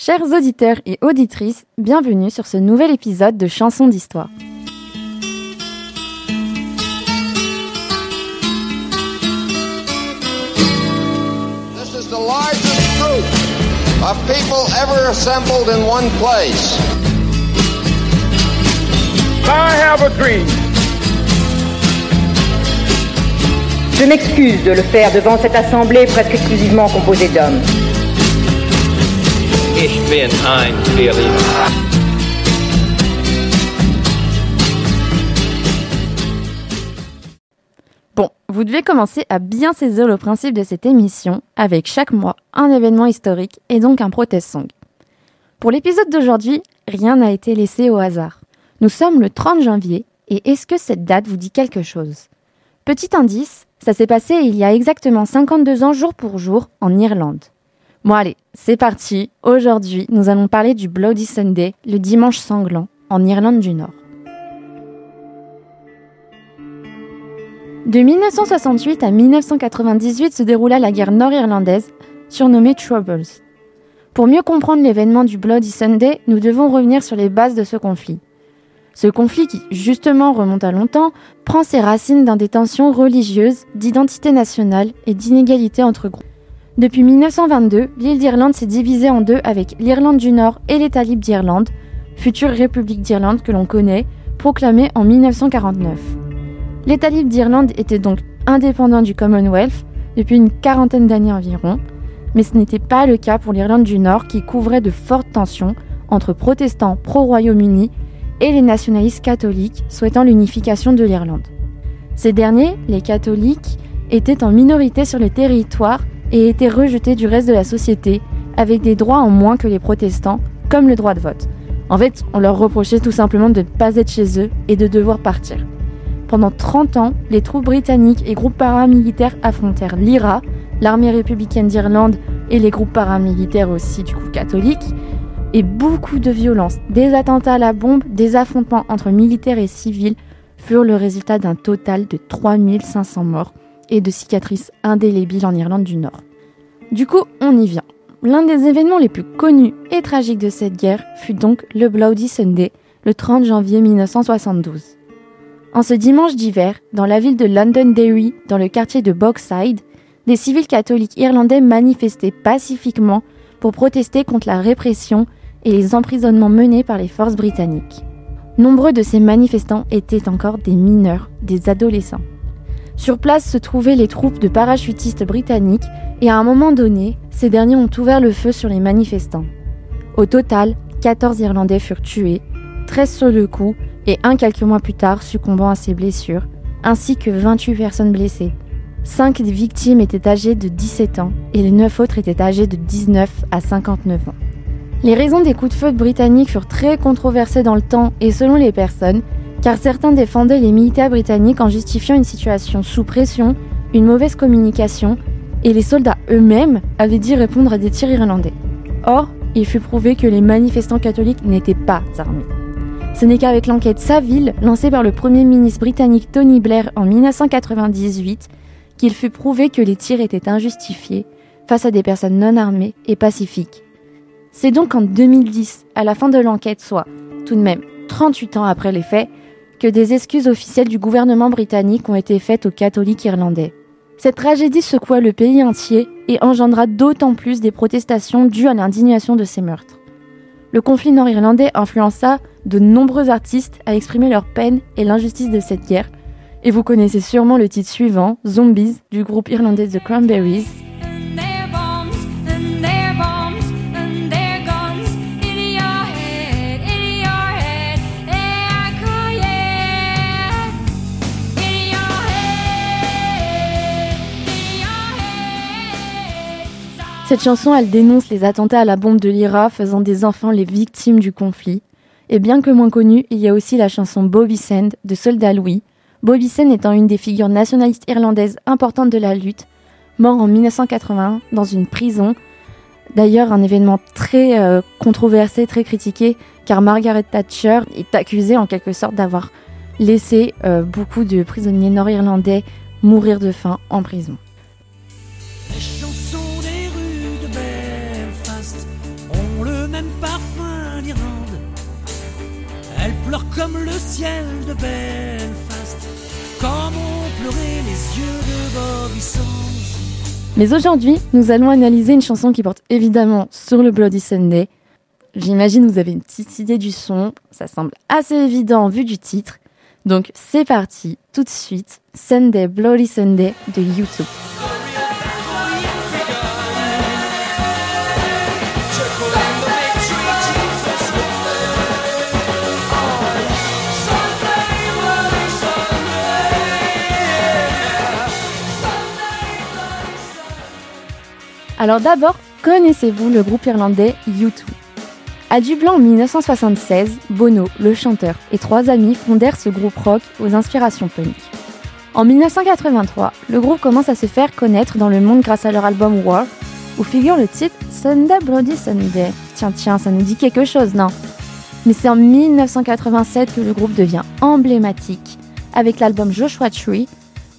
Chers auditeurs et auditrices, bienvenue sur ce nouvel épisode de Chansons d'Histoire. This is the largest group of people ever assembled in one place. I have a dream. Je m'excuse de le faire devant cette assemblée presque exclusivement composée d'hommes. Bon, vous devez commencer à bien saisir le principe de cette émission avec chaque mois un événement historique et donc un protest song. Pour l'épisode d'aujourd'hui, rien n'a été laissé au hasard. Nous sommes le 30 janvier et est-ce que cette date vous dit quelque chose? Petit indice, ça s'est passé il y a exactement 52 ans jour pour jour en Irlande. Bon allez, c'est parti. Aujourd'hui, nous allons parler du Bloody Sunday, le dimanche sanglant, en Irlande du Nord. De 1968 à 1998 se déroula la guerre nord-irlandaise, surnommée Troubles. Pour mieux comprendre l'événement du Bloody Sunday, nous devons revenir sur les bases de ce conflit. Ce conflit qui, justement, remonte à longtemps, prend ses racines dans des tensions religieuses, d'identité nationale et d'inégalité entre groupes. Depuis 1922, l'île d'Irlande s'est divisée en deux avec l'Irlande du Nord et l'État libre d'Irlande, future République d'Irlande que l'on connaît, proclamée en 1949. L'État libre d'Irlande était donc indépendant du Commonwealth depuis une quarantaine d'années environ, mais ce n'était pas le cas pour l'Irlande du Nord qui couvrait de fortes tensions entre protestants pro-Royaume-Uni et les nationalistes catholiques souhaitant l'unification de l'Irlande. Ces derniers, les catholiques, étaient en minorité sur le territoire et étaient rejetés du reste de la société avec des droits en moins que les protestants, comme le droit de vote. En fait, on leur reprochait tout simplement de ne pas être chez eux et de devoir partir. Pendant 30 ans, les troupes britanniques et groupes paramilitaires affrontèrent l'IRA, l'armée républicaine d'Irlande et les groupes paramilitaires aussi du coup catholiques, et beaucoup de violences, des attentats à la bombe, des affrontements entre militaires et civils furent le résultat d'un total de 3500 morts et de cicatrices indélébiles en Irlande du Nord. Du coup, on y vient. L'un des événements les plus connus et tragiques de cette guerre fut donc le Bloody Sunday, le 30 janvier 1972. En ce dimanche d'hiver, dans la ville de Londonderry, dans le quartier de Bogside, des civils catholiques irlandais manifestaient pacifiquement pour protester contre la répression et les emprisonnements menés par les forces britanniques. Nombreux de ces manifestants étaient encore des mineurs, des adolescents. Sur place se trouvaient les troupes de parachutistes britanniques et à un moment donné, ces derniers ont ouvert le feu sur les manifestants. Au total, 14 Irlandais furent tués, 13 sur le coup et un quelques mois plus tard succombant à ses blessures, ainsi que 28 personnes blessées. 5 des victimes étaient âgées de 17 ans et les 9 autres étaient âgées de 19 à 59 ans. Les raisons des coups de feu britanniques furent très controversées dans le temps et selon les personnes, car certains défendaient les militaires britanniques en justifiant une situation sous pression, une mauvaise communication, et les soldats eux-mêmes avaient dit répondre à des tirs irlandais. Or, il fut prouvé que les manifestants catholiques n'étaient pas armés. Ce n'est qu'avec l'enquête Saville, lancée par le Premier ministre britannique Tony Blair en 1998, qu'il fut prouvé que les tirs étaient injustifiés face à des personnes non armées et pacifiques. C'est donc en 2010, à la fin de l'enquête, soit tout de même 38 ans après les faits, que des excuses officielles du gouvernement britannique ont été faites aux catholiques irlandais. Cette tragédie secoua le pays entier et engendra d'autant plus des protestations dues à l'indignation de ces meurtres. Le conflit nord-irlandais influença de nombreux artistes à exprimer leur peine et l'injustice de cette guerre, et vous connaissez sûrement le titre suivant, Zombies, du groupe irlandais The Cranberries, Cette chanson, elle dénonce les attentats à la bombe de l'IRA faisant des enfants les victimes du conflit. Et bien que moins connue, il y a aussi la chanson Bobby Sand de Soldat Louis. Bobby Sand étant une des figures nationalistes irlandaises importantes de la lutte, mort en 1981 dans une prison. D'ailleurs, un événement très euh, controversé, très critiqué, car Margaret Thatcher est accusée en quelque sorte d'avoir laissé euh, beaucoup de prisonniers nord-irlandais mourir de faim en prison. Comme le ciel de Belfast, comme ont pleuré les yeux de. Mais aujourd'hui, nous allons analyser une chanson qui porte évidemment sur le Bloody Sunday. J'imagine que vous avez une petite idée du son, ça semble assez évident vu du titre. Donc c'est parti, tout de suite, Sunday Bloody Sunday de YouTube. Alors d'abord, connaissez-vous le groupe irlandais U2 À Dublin en 1976, Bono, le chanteur, et trois amis fondèrent ce groupe rock aux inspirations punk. En 1983, le groupe commence à se faire connaître dans le monde grâce à leur album War, où figure le titre Sunday Bloody Sunday. Tiens, tiens, ça nous dit quelque chose, non? Mais c'est en 1987 que le groupe devient emblématique, avec l'album Joshua Tree,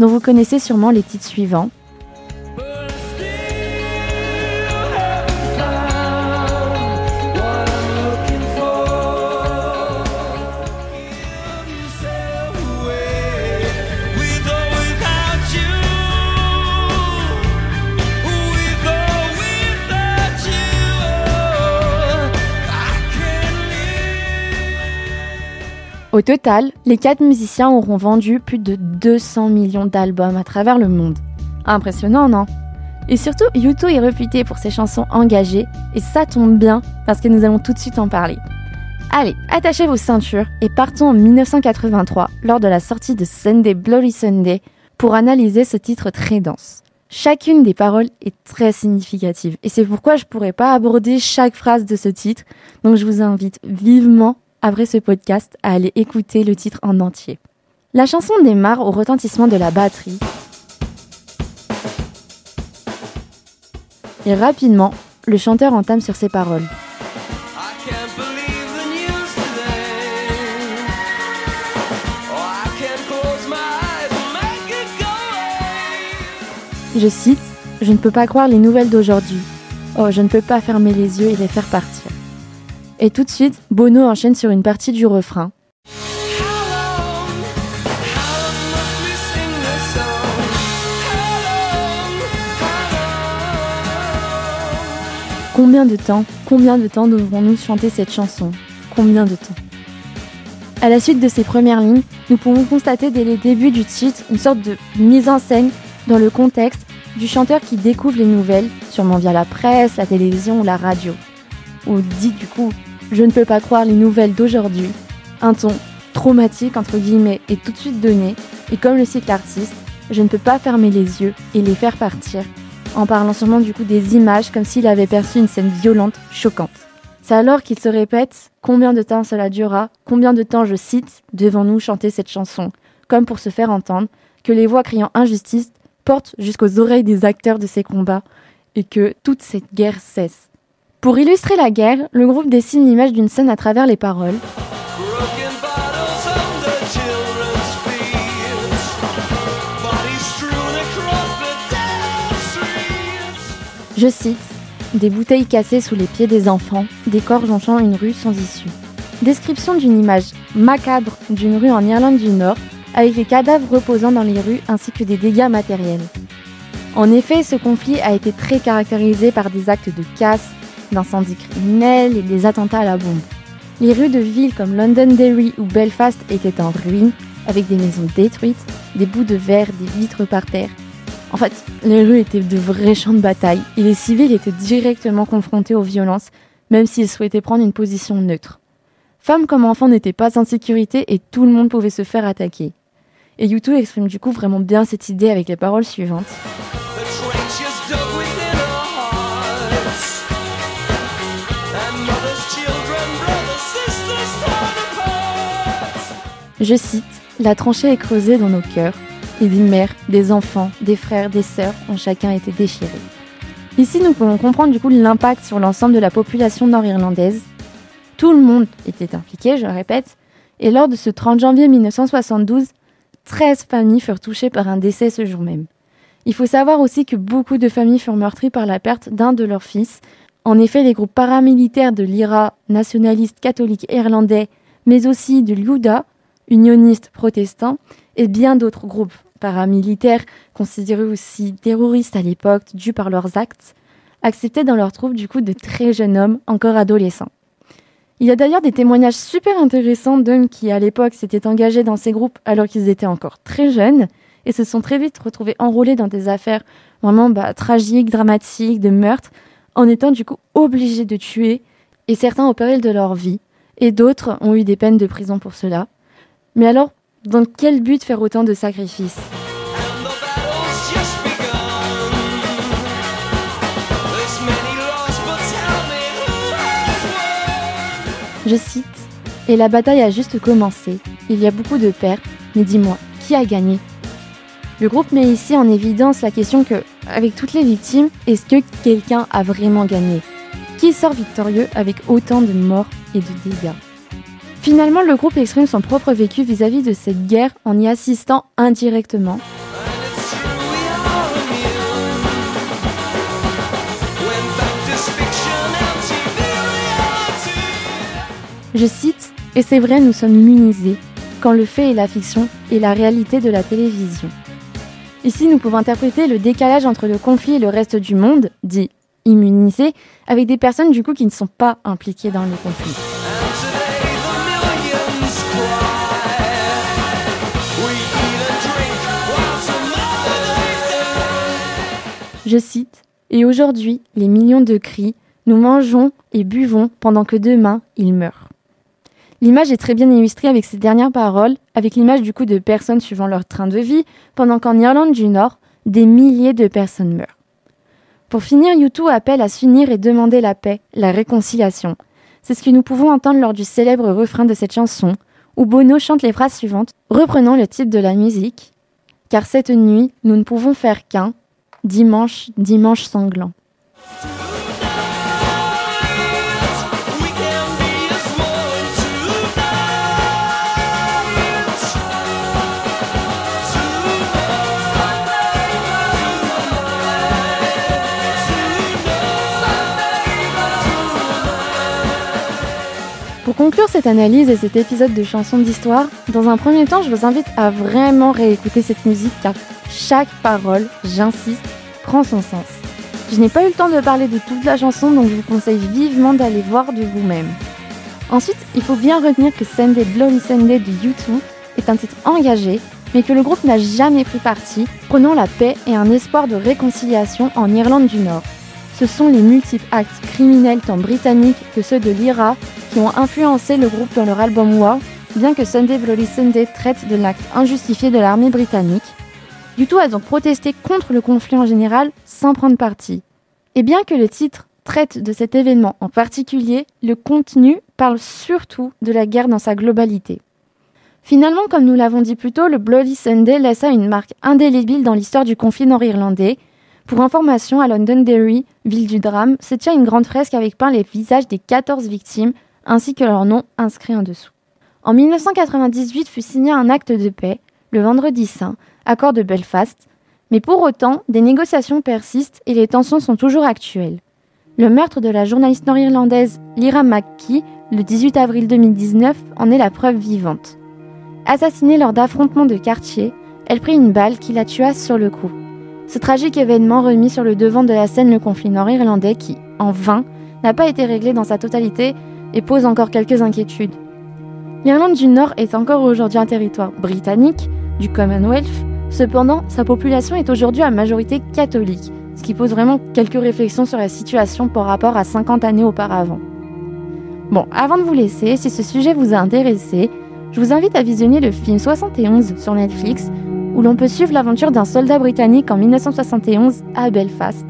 dont vous connaissez sûrement les titres suivants. Au total, les quatre musiciens auront vendu plus de 200 millions d'albums à travers le monde. Impressionnant, non? Et surtout, U2 est réputé pour ses chansons engagées, et ça tombe bien parce que nous allons tout de suite en parler. Allez, attachez vos ceintures et partons en 1983 lors de la sortie de Sunday Bloody Sunday pour analyser ce titre très dense. Chacune des paroles est très significative et c'est pourquoi je pourrais pas aborder chaque phrase de ce titre, donc je vous invite vivement après ce podcast à aller écouter le titre en entier. La chanson démarre au retentissement de la batterie. Et rapidement, le chanteur entame sur ses paroles. Oh. Je cite Je ne peux pas croire les nouvelles d'aujourd'hui. Oh, je ne peux pas fermer les yeux et les faire partir. Et tout de suite, Bono enchaîne sur une partie du refrain. Combien de temps, combien de temps devrons-nous chanter cette chanson? Combien de temps? À la suite de ces premières lignes, nous pouvons constater dès les débuts du titre une sorte de mise en scène dans le contexte du chanteur qui découvre les nouvelles, sûrement via la presse, la télévision ou la radio. Ou dit du coup, je ne peux pas croire les nouvelles d'aujourd'hui. Un ton traumatique entre guillemets est tout de suite donné, et comme le cite l'artiste, je ne peux pas fermer les yeux et les faire partir, en parlant sûrement du coup des images comme s'il avait perçu une scène violente, choquante. C'est alors qu'il se répète combien de temps cela durera, combien de temps, je cite, devons-nous chanter cette chanson, comme pour se faire entendre, que les voix criant injustice portent jusqu'aux oreilles des acteurs de ces combats, et que toute cette guerre cesse. Pour illustrer la guerre, le groupe dessine l'image d'une scène à travers les paroles. Je cite Des bouteilles cassées sous les pieds des enfants, des corps jonchant une rue sans issue. Description d'une image macabre d'une rue en Irlande du Nord, avec les cadavres reposant dans les rues ainsi que des dégâts matériels. En effet, ce conflit a été très caractérisé par des actes de casse, d'incendies criminels et des attentats à la bombe. Les rues de villes comme Londonderry ou Belfast étaient en ruine, avec des maisons détruites, des bouts de verre, des vitres par terre. En fait, les rues étaient de vrais champs de bataille et les civils étaient directement confrontés aux violences, même s'ils souhaitaient prendre une position neutre. Femmes comme enfants n'étaient pas en sécurité et tout le monde pouvait se faire attaquer. Et U2 exprime du coup vraiment bien cette idée avec les paroles suivantes. Je cite La tranchée est creusée dans nos cœurs, et des mères, des enfants, des frères, des sœurs ont chacun été déchirés. Ici, nous pouvons comprendre du coup l'impact sur l'ensemble de la population nord-irlandaise. Tout le monde était impliqué, je répète, et lors de ce 30 janvier 1972, 13 familles furent touchées par un décès ce jour même. Il faut savoir aussi que beaucoup de familles furent meurtries par la perte d'un de leurs fils En effet, les groupes paramilitaires de l'IRA, nationaliste catholique irlandais, mais aussi de l'UDA, unioniste protestant, et bien d'autres groupes paramilitaires considérés aussi terroristes à l'époque dus par leurs actes, acceptaient dans leurs troupes du coup de très jeunes hommes encore adolescents. Il y a d'ailleurs des témoignages super intéressants d'hommes qui à l'époque s'étaient engagés dans ces groupes alors qu'ils étaient encore très jeunes et se sont très vite retrouvés enrôlés dans des affaires vraiment bah, tragiques, dramatiques, de meurtres, en étant du coup obligés de tuer, et certains au péril de leur vie, et d'autres ont eu des peines de prison pour cela. Mais alors, dans quel but faire autant de sacrifices? Je cite Et la bataille a juste commencé. Il y a beaucoup de pertes, mais dis-moi, qui a gagné? Le groupe met ici en évidence la question que, avec toutes les victimes, est-ce que quelqu'un a vraiment gagné? Qui sort victorieux avec autant de morts et de dégâts? Finalement, le groupe exprime son propre vécu vis-à-vis de cette guerre en y assistant indirectement. Je cite Et c'est vrai, nous sommes immunisés quand le fait est la fiction et la réalité de la télévision. Ici, nous pouvons interpréter le décalage entre le conflit et le reste du monde, dit immunisé, avec des personnes du coup qui ne sont pas impliquées dans le conflit. Je cite Et aujourd'hui, les millions de cris, nous mangeons et buvons pendant que demain, ils meurent. L'image est très bien illustrée avec ces dernières paroles, avec l'image du coup de personnes suivant leur train de vie, pendant qu'en Irlande du Nord, des milliers de personnes meurent. Pour finir, YouTube appelle à s'unir et demander la paix, la réconciliation. C'est ce que nous pouvons entendre lors du célèbre refrain de cette chanson, où Bono chante les phrases suivantes, reprenant le titre de la musique. Car cette nuit, nous ne pouvons faire qu'un, dimanche, dimanche sanglant. Pour conclure cette analyse et cet épisode de chansons d'histoire, dans un premier temps, je vous invite à vraiment réécouter cette musique car chaque parole, j'insiste, Je n'ai pas eu le temps de parler de toute la chanson, donc je vous conseille vivement d'aller voir de vous-même. Ensuite, il faut bien retenir que Sunday Bloody Sunday de U2 est un titre engagé, mais que le groupe n'a jamais pris parti, prenant la paix et un espoir de réconciliation en Irlande du Nord. Ce sont les multiples actes criminels tant britanniques que ceux de l'IRA qui ont influencé le groupe dans leur album War, bien que Sunday Bloody Sunday traite de l'acte injustifié de l'armée britannique. U2 a donc protesté contre le conflit en général sans prendre parti. Et bien que le titre traite de cet événement en particulier, le contenu parle surtout de la guerre dans sa globalité. Finalement, comme nous l'avons dit plus tôt, le Bloody Sunday laissa une marque indélébile dans l'histoire du conflit nord-irlandais. Pour information, à Londonderry, ville du drame, se tient une grande fresque avec peint les visages des 14 victimes ainsi que leurs noms inscrits en dessous. En 1998 fut signé un acte de paix, le Vendredi Saint, accord de Belfast, mais pour autant, des négociations persistent et les tensions sont toujours actuelles. Le meurtre de la journaliste nord-irlandaise Lyra McKee, le 18 avril 2019, en est la preuve vivante. Assassinée lors d'affrontements de quartier, elle prit une balle qui la tua sur le coup. Ce tragique événement remit sur le devant de la scène le conflit nord-irlandais qui, en vain, n'a pas été réglé dans sa totalité et pose encore quelques inquiétudes. L'Irlande du Nord est encore aujourd'hui un territoire britannique, du Commonwealth, cependant sa population est aujourd'hui à majorité catholique, ce qui pose vraiment quelques réflexions sur la situation par rapport à 50 années auparavant. Bon, avant de vous laisser, si ce sujet vous a intéressé, je vous invite à visionner le film 71 sur Netflix, où l'on peut suivre l'aventure d'un soldat britannique en 1971 à Belfast.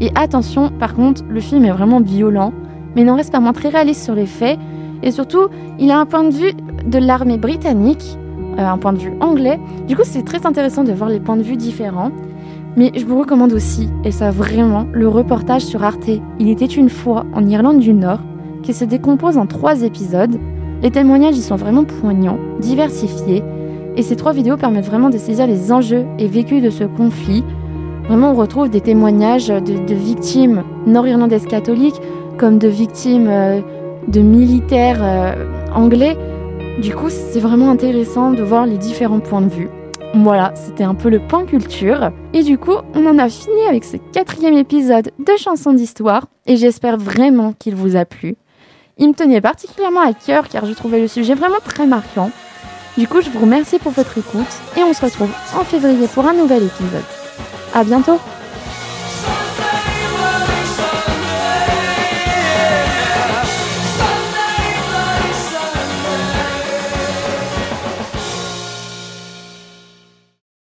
Et attention, par contre, le film est vraiment violent, mais n'en reste pas moins très réaliste sur les faits, et surtout, il a un point de vue de l'armée britannique, un point de vue anglais. Du coup, c'est très intéressant de voir les points de vue différents. Mais je vous recommande aussi, et ça vraiment, le reportage sur Arte. Il était une fois en Irlande du Nord, qui se décompose en trois épisodes. Les témoignages y sont vraiment poignants, diversifiés, et ces trois vidéos permettent vraiment de saisir les enjeux et vécus de ce conflit. Vraiment, on retrouve des témoignages de, de victimes nord-irlandaises catholiques comme de victimes euh, de militaires euh, anglais. Du coup, c'est vraiment intéressant de voir les différents points de vue. Voilà, c'était un peu le point culture. Et du coup, on en a fini avec ce quatrième épisode de Chansons d'Histoire. Et j'espère vraiment qu'il vous a plu. Il me tenait particulièrement à cœur car je trouvais le sujet vraiment très marquant. Du coup, je vous remercie pour votre écoute et on se retrouve en février pour un nouvel épisode. À bientôt!